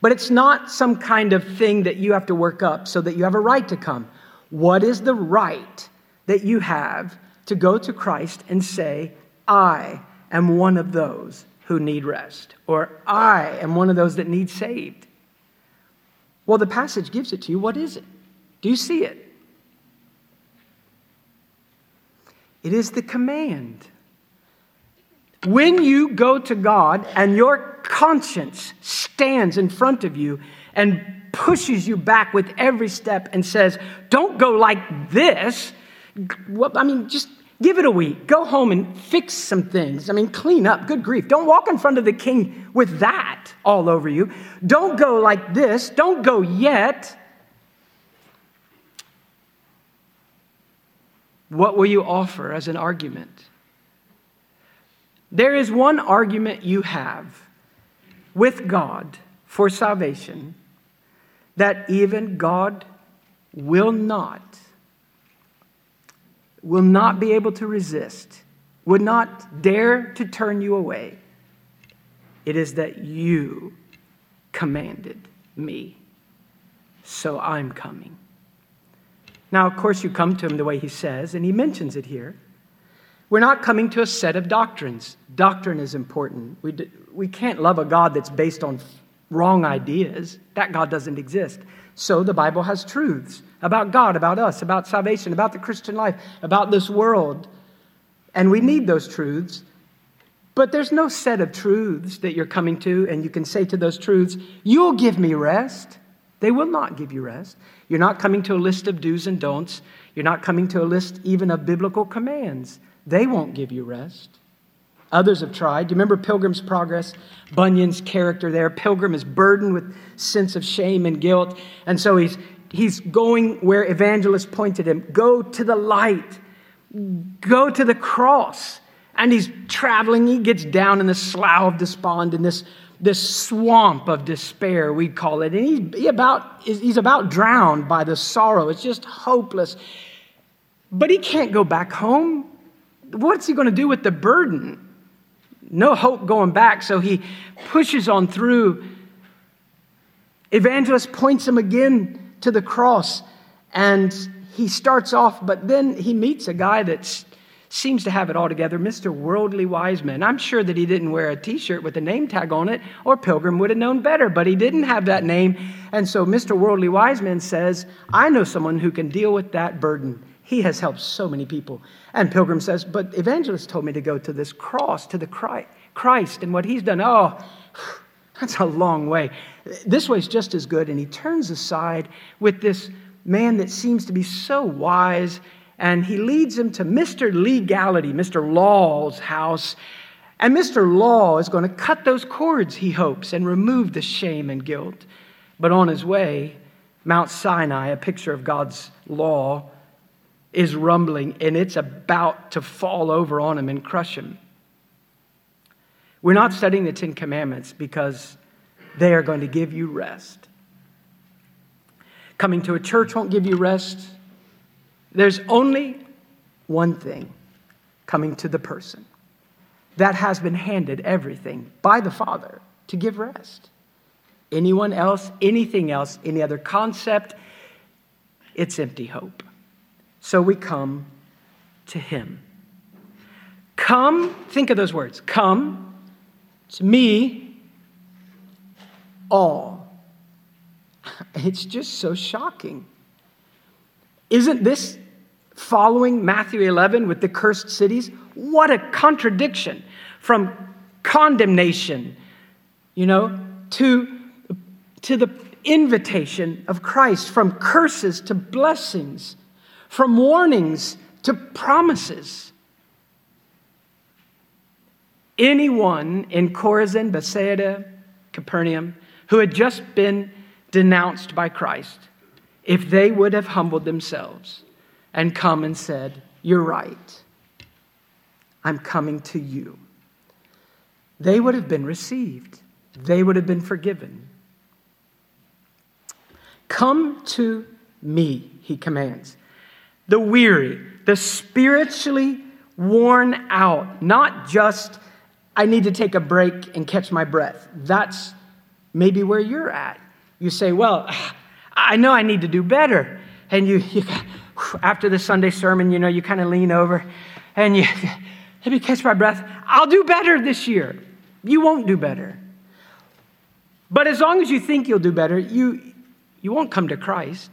But it's not some kind of thing that you have to work up so that you have a right to come. What is the right that you have to go to Christ and say, I am one of those who need rest, or I am one of those that need saved. Well, the passage gives it to you. What is it? Do you see it? It is the command. When you go to God and your conscience stands in front of you and pushes you back with every step and says, Don't go like this. I mean, just Give it a week. Go home and fix some things. I mean, clean up. Good grief. Don't walk in front of the king with that all over you. Don't go like this. Don't go yet. What will you offer as an argument? There is one argument you have with God for salvation that even God will not will not be able to resist, would not dare to turn you away. It is that you commanded me, so I'm coming. Now, of course, you come to him the way he says, and he mentions it here. We're not coming to a set of doctrines. Doctrine is important. We, d- we can't love a God that's based on wrong ideas. That God doesn't exist. So the Bible has truths about God, about us, about salvation, about the Christian life, about this world. And we need those truths. But there's no set of truths that you're coming to, and you can say to those truths, You'll give me rest. They will not give you rest. You're not coming to a list of do's and don'ts. You're not coming to a list even of biblical commands. They won't give you rest. Others have tried. Do you remember Pilgrim's Progress? Bunyan's character there. Pilgrim is burdened with sense of shame and guilt. And so he's, he's going where evangelist pointed him. Go to the light. Go to the cross. And he's traveling. He gets down in the slough of despond in this, this swamp of despair, we'd call it. And he's, he about, he's about drowned by the sorrow. It's just hopeless. But he can't go back home. What's he going to do with the burden? No hope going back, so he pushes on through. Evangelist points him again to the cross, and he starts off, but then he meets a guy that seems to have it all together, Mr. Worldly Wiseman. I'm sure that he didn't wear a t shirt with a name tag on it, or Pilgrim would have known better, but he didn't have that name. And so Mr. Worldly Wiseman says, I know someone who can deal with that burden. He has helped so many people. And Pilgrim says, But Evangelist told me to go to this cross, to the Christ, and what he's done. Oh, that's a long way. This way's just as good. And he turns aside with this man that seems to be so wise, and he leads him to Mr. Legality, Mr. Law's house. And Mr. Law is going to cut those cords, he hopes, and remove the shame and guilt. But on his way, Mount Sinai, a picture of God's law, is rumbling and it's about to fall over on him and crush him. We're not studying the Ten Commandments because they are going to give you rest. Coming to a church won't give you rest. There's only one thing coming to the person that has been handed everything by the Father to give rest. Anyone else, anything else, any other concept, it's empty hope. So we come to him. Come, think of those words. Come to me, all. It's just so shocking. Isn't this following Matthew 11 with the cursed cities? What a contradiction from condemnation, you know, to, to the invitation of Christ, from curses to blessings from warnings to promises. Anyone in Chorazin, Bethsaida, Capernaum, who had just been denounced by Christ, if they would have humbled themselves and come and said, You're right, I'm coming to you, they would have been received, they would have been forgiven. Come to me, he commands the weary, the spiritually worn out, not just, I need to take a break and catch my breath. That's maybe where you're at. You say, Well, I know I need to do better. And you, you after the Sunday sermon, you know, you kind of lean over and you, let me catch my breath. I'll do better this year. You won't do better. But as long as you think you'll do better, you, you won't come to Christ.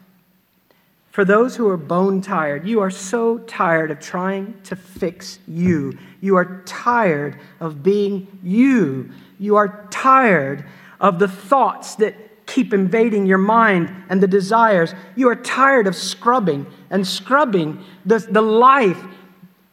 For those who are bone tired, you are so tired of trying to fix you. You are tired of being you. You are tired of the thoughts that keep invading your mind and the desires. You are tired of scrubbing and scrubbing the, the life,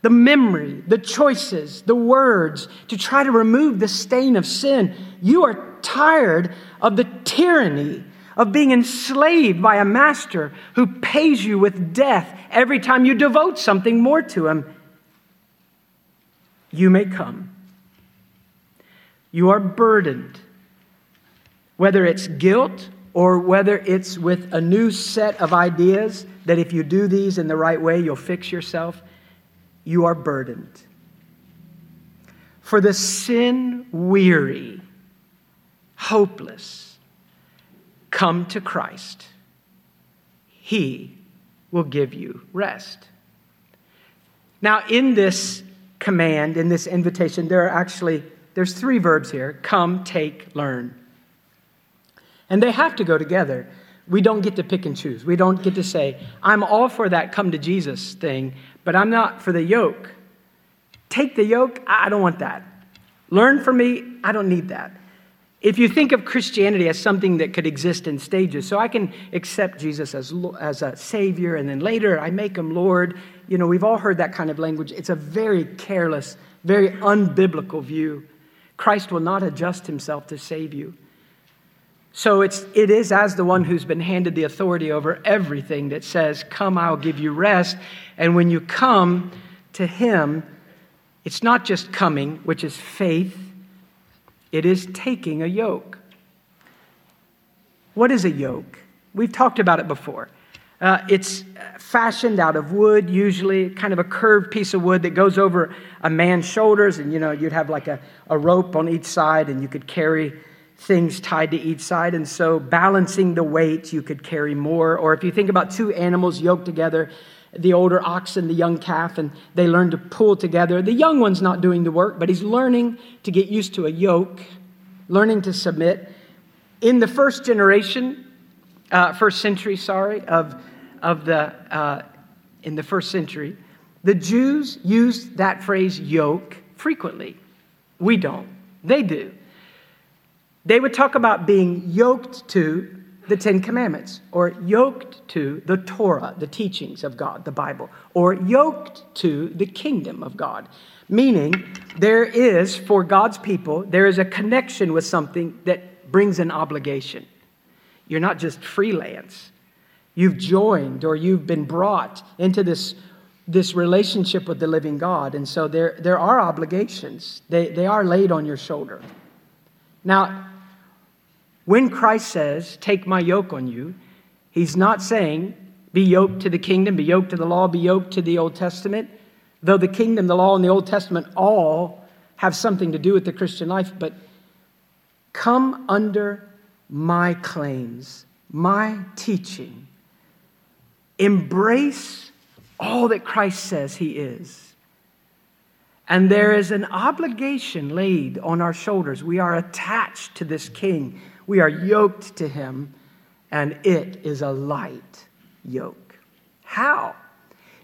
the memory, the choices, the words to try to remove the stain of sin. You are tired of the tyranny of being enslaved by a master who pays you with death every time you devote something more to him, you may come. You are burdened, whether it's guilt or whether it's with a new set of ideas that if you do these in the right way, you'll fix yourself. You are burdened. For the sin weary, hopeless, Come to Christ. He will give you rest. Now, in this command, in this invitation, there are actually there's three verbs here come, take, learn. And they have to go together. We don't get to pick and choose. We don't get to say, I'm all for that come to Jesus thing, but I'm not for the yoke. Take the yoke, I don't want that. Learn from me, I don't need that. If you think of Christianity as something that could exist in stages, so I can accept Jesus as, as a Savior, and then later I make him Lord. You know, we've all heard that kind of language. It's a very careless, very unbiblical view. Christ will not adjust himself to save you. So it's, it is as the one who's been handed the authority over everything that says, Come, I'll give you rest. And when you come to him, it's not just coming, which is faith it is taking a yoke. What is a yoke? We've talked about it before. Uh, it's fashioned out of wood, usually kind of a curved piece of wood that goes over a man's shoulders, and you know you'd have like a, a rope on each side, and you could carry things tied to each side. And so, balancing the weight, you could carry more. Or if you think about two animals yoked together, the older ox and the young calf, and they learn to pull together. The young one's not doing the work, but he's learning to get used to a yoke, learning to submit. In the first generation, uh, first century, sorry, of, of the, uh, in the first century, the Jews used that phrase yoke frequently. We don't. They do. They would talk about being yoked to the Ten Commandments, or yoked to the Torah, the teachings of God, the Bible, or yoked to the kingdom of God. Meaning, there is, for God's people, there is a connection with something that brings an obligation. You're not just freelance. You've joined or you've been brought into this, this relationship with the living God. And so there, there are obligations, they, they are laid on your shoulder. Now, when Christ says, Take my yoke on you, he's not saying, Be yoked to the kingdom, be yoked to the law, be yoked to the Old Testament. Though the kingdom, the law, and the Old Testament all have something to do with the Christian life, but come under my claims, my teaching. Embrace all that Christ says he is. And there is an obligation laid on our shoulders. We are attached to this king. We are yoked to him, and it is a light yoke. How?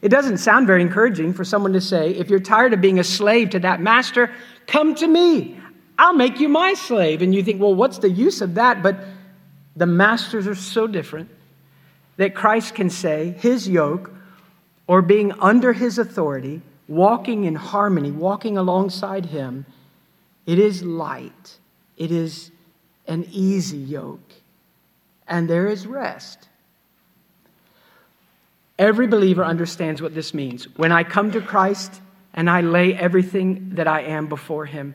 It doesn't sound very encouraging for someone to say, if you're tired of being a slave to that master, come to me. I'll make you my slave. And you think, well, what's the use of that? But the masters are so different that Christ can say his yoke or being under his authority, walking in harmony, walking alongside him, it is light. It is an easy yoke, and there is rest. Every believer understands what this means. When I come to Christ and I lay everything that I am before Him,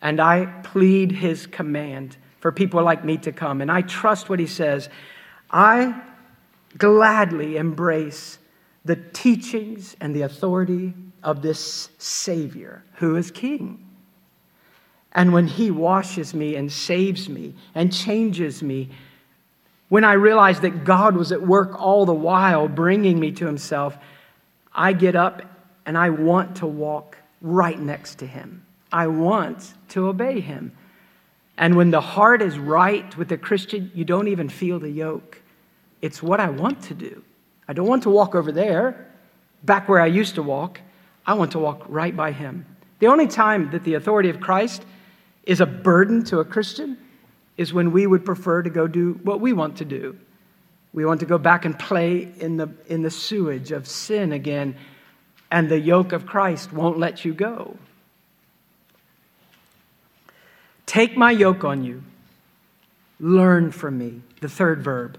and I plead His command for people like me to come, and I trust what He says, I gladly embrace the teachings and the authority of this Savior who is King. And when He washes me and saves me and changes me, when I realize that God was at work all the while bringing me to Himself, I get up and I want to walk right next to Him. I want to obey Him. And when the heart is right with the Christian, you don't even feel the yoke. It's what I want to do. I don't want to walk over there, back where I used to walk. I want to walk right by Him. The only time that the authority of Christ is a burden to a Christian is when we would prefer to go do what we want to do. We want to go back and play in the, in the sewage of sin again, and the yoke of Christ won't let you go. Take my yoke on you. Learn from me. The third verb.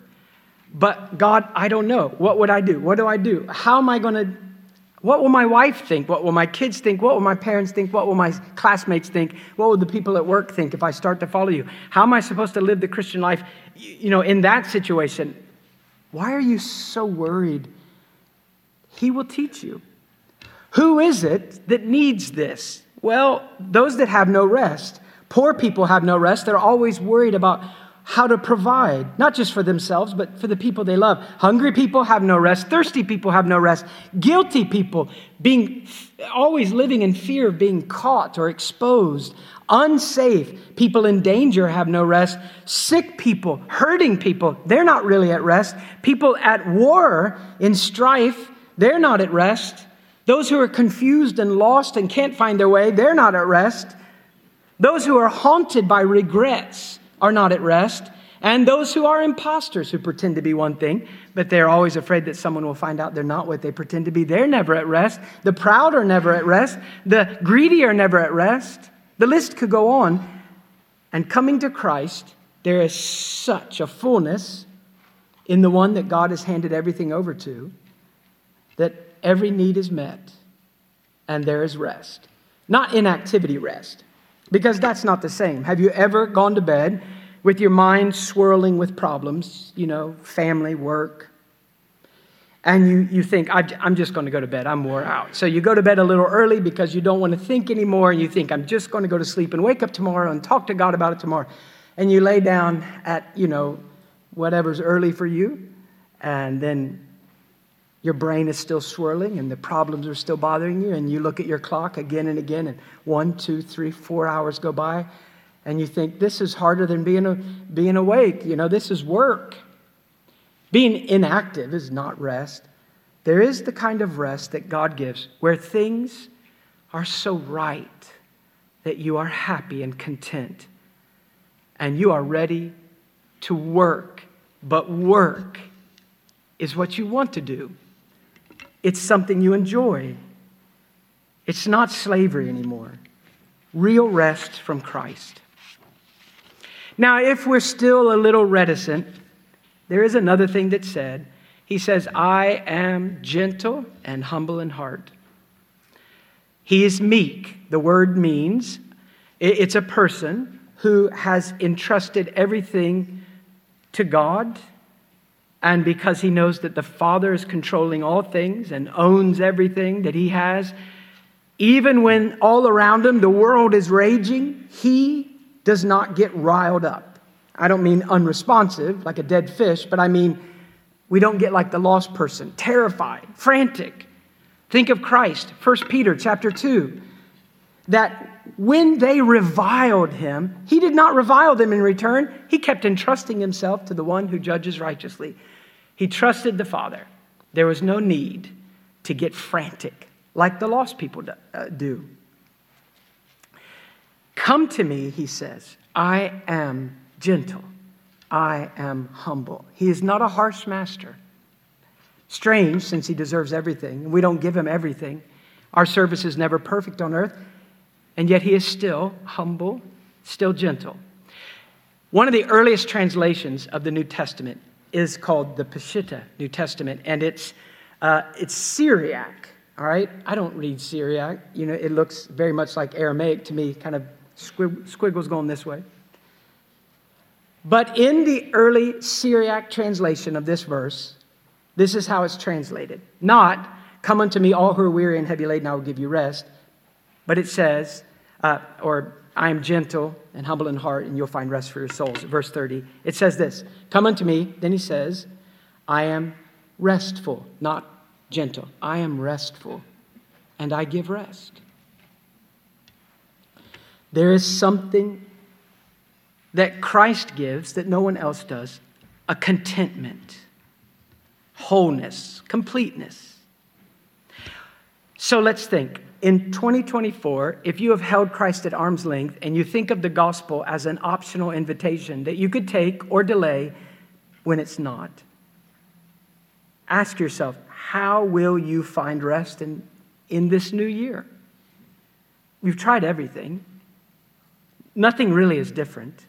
But God, I don't know. What would I do? What do I do? How am I going to what will my wife think? What will my kids think? What will my parents think? What will my classmates think? What will the people at work think if I start to follow you? How am I supposed to live the Christian life, you know, in that situation? Why are you so worried? He will teach you. Who is it that needs this? Well, those that have no rest. Poor people have no rest. They're always worried about how to provide, not just for themselves, but for the people they love. Hungry people have no rest. Thirsty people have no rest. Guilty people being always living in fear of being caught or exposed. Unsafe people in danger have no rest. Sick people, hurting people, they're not really at rest. People at war in strife, they're not at rest. Those who are confused and lost and can't find their way, they're not at rest. Those who are haunted by regrets are not at rest. And those who are impostors who pretend to be one thing, but they're always afraid that someone will find out they're not what they pretend to be, they're never at rest. The proud are never at rest. The greedy are never at rest. The list could go on. And coming to Christ, there is such a fullness in the one that God has handed everything over to that every need is met and there is rest. Not inactivity rest, because that's not the same. Have you ever gone to bed with your mind swirling with problems, you know, family, work, and you, you think, I'm just going to go to bed, I'm wore out. So you go to bed a little early because you don't want to think anymore, and you think, I'm just going to go to sleep and wake up tomorrow and talk to God about it tomorrow. And you lay down at, you know, whatever's early for you, and then your brain is still swirling and the problems are still bothering you, and you look at your clock again and again, and one, two, three, four hours go by, and you think, this is harder than being, a, being awake. You know, this is work. Being inactive is not rest. There is the kind of rest that God gives where things are so right that you are happy and content and you are ready to work. But work is what you want to do, it's something you enjoy. It's not slavery anymore. Real rest from Christ. Now, if we're still a little reticent, there is another thing that's said. He says, I am gentle and humble in heart. He is meek. The word means it's a person who has entrusted everything to God. And because he knows that the Father is controlling all things and owns everything that he has, even when all around him the world is raging, he does not get riled up. I don't mean unresponsive, like a dead fish, but I mean we don't get like the lost person, terrified, frantic. Think of Christ, 1 Peter chapter 2, that when they reviled him, he did not revile them in return. He kept entrusting himself to the one who judges righteously. He trusted the Father. There was no need to get frantic like the lost people uh, do. Come to me, he says. I am gentle. I am humble. He is not a harsh master. Strange, since he deserves everything, and we don't give him everything. Our service is never perfect on earth, and yet he is still humble, still gentle. One of the earliest translations of the New Testament is called the Peshitta New Testament, and it's, uh, it's Syriac. All right, I don't read Syriac. You know, it looks very much like Aramaic to me, kind of squiggles going this way. But in the early Syriac translation of this verse, this is how it's translated. Not, come unto me, all who are weary and heavy laden, I will give you rest. But it says, uh, or I am gentle and humble in heart, and you'll find rest for your souls. Verse 30, it says this Come unto me. Then he says, I am restful, not gentle. I am restful, and I give rest. There is something that Christ gives that no one else does a contentment, wholeness, completeness. So let's think. In 2024, if you have held Christ at arm's length and you think of the gospel as an optional invitation that you could take or delay when it's not, ask yourself, how will you find rest in, in this new year? We've tried everything, nothing really is different.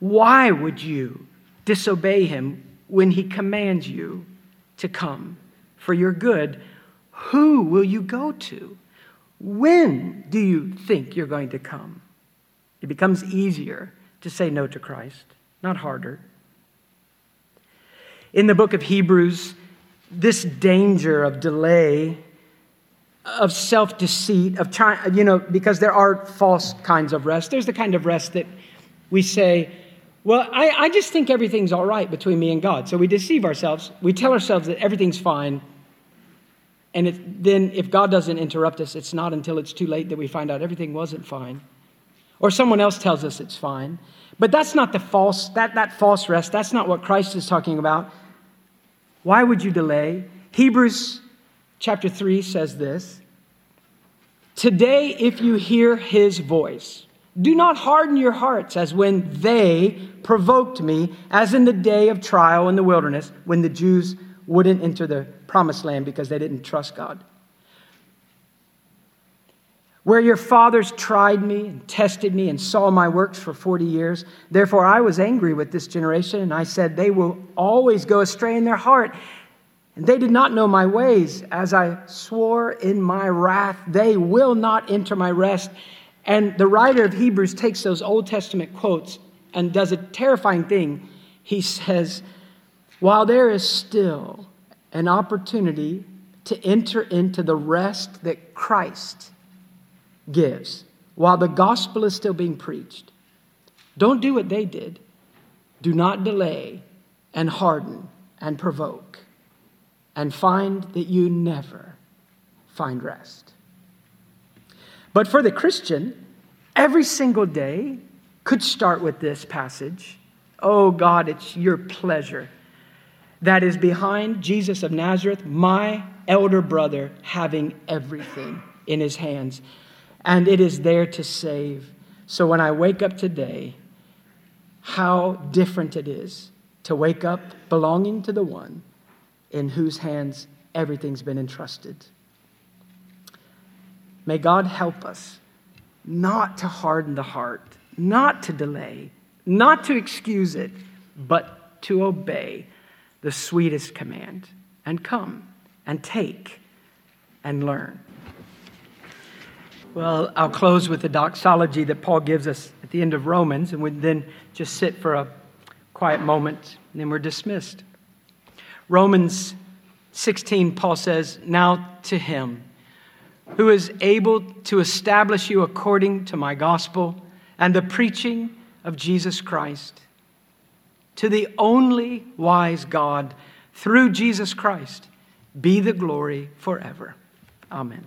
Why would you disobey him when he commands you to come for your good? Who will you go to? When do you think you're going to come? It becomes easier to say no to Christ, not harder. In the book of Hebrews, this danger of delay, of self deceit, of trying, you know, because there are false kinds of rest. There's the kind of rest that we say, well, I, I just think everything's all right between me and God. So we deceive ourselves. We tell ourselves that everything's fine. And then, if God doesn't interrupt us, it's not until it's too late that we find out everything wasn't fine. Or someone else tells us it's fine. But that's not the false, that, that false rest. That's not what Christ is talking about. Why would you delay? Hebrews chapter 3 says this Today, if you hear his voice, Do not harden your hearts as when they provoked me, as in the day of trial in the wilderness, when the Jews wouldn't enter the promised land because they didn't trust God. Where your fathers tried me and tested me and saw my works for 40 years. Therefore, I was angry with this generation, and I said, They will always go astray in their heart. And they did not know my ways. As I swore in my wrath, they will not enter my rest. And the writer of Hebrews takes those Old Testament quotes and does a terrifying thing. He says, While there is still an opportunity to enter into the rest that Christ gives, while the gospel is still being preached, don't do what they did. Do not delay and harden and provoke and find that you never find rest. But for the Christian, every single day could start with this passage Oh God, it's your pleasure that is behind Jesus of Nazareth, my elder brother, having everything in his hands. And it is there to save. So when I wake up today, how different it is to wake up belonging to the one in whose hands everything's been entrusted. May God help us not to harden the heart, not to delay, not to excuse it, but to obey the sweetest command and come and take and learn. Well, I'll close with the doxology that Paul gives us at the end of Romans, and we then just sit for a quiet moment, and then we're dismissed. Romans 16, Paul says, Now to him who is able to establish you according to my gospel and the preaching of Jesus Christ, to the only wise God, through Jesus Christ, be the glory forever. Amen.